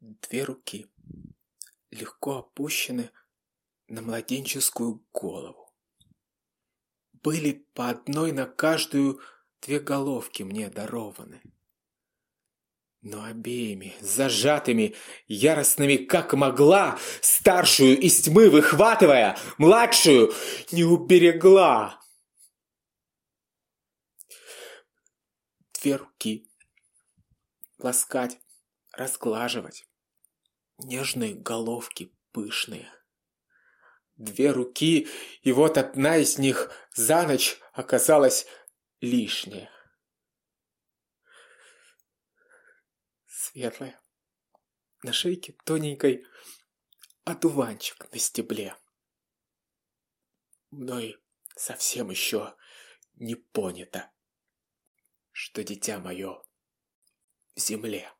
Две руки, легко опущены на младенческую голову. Были по одной на каждую две головки мне дарованы. Но обеими, зажатыми, яростными, как могла, старшую из тьмы выхватывая, младшую не уберегла. Две руки, ласкать, разглаживать, нежные головки пышные. Две руки, и вот одна из них за ночь оказалась лишняя. Светлая, на шейке тоненькой одуванчик на стебле. Мной совсем еще не понято, что дитя мое в земле.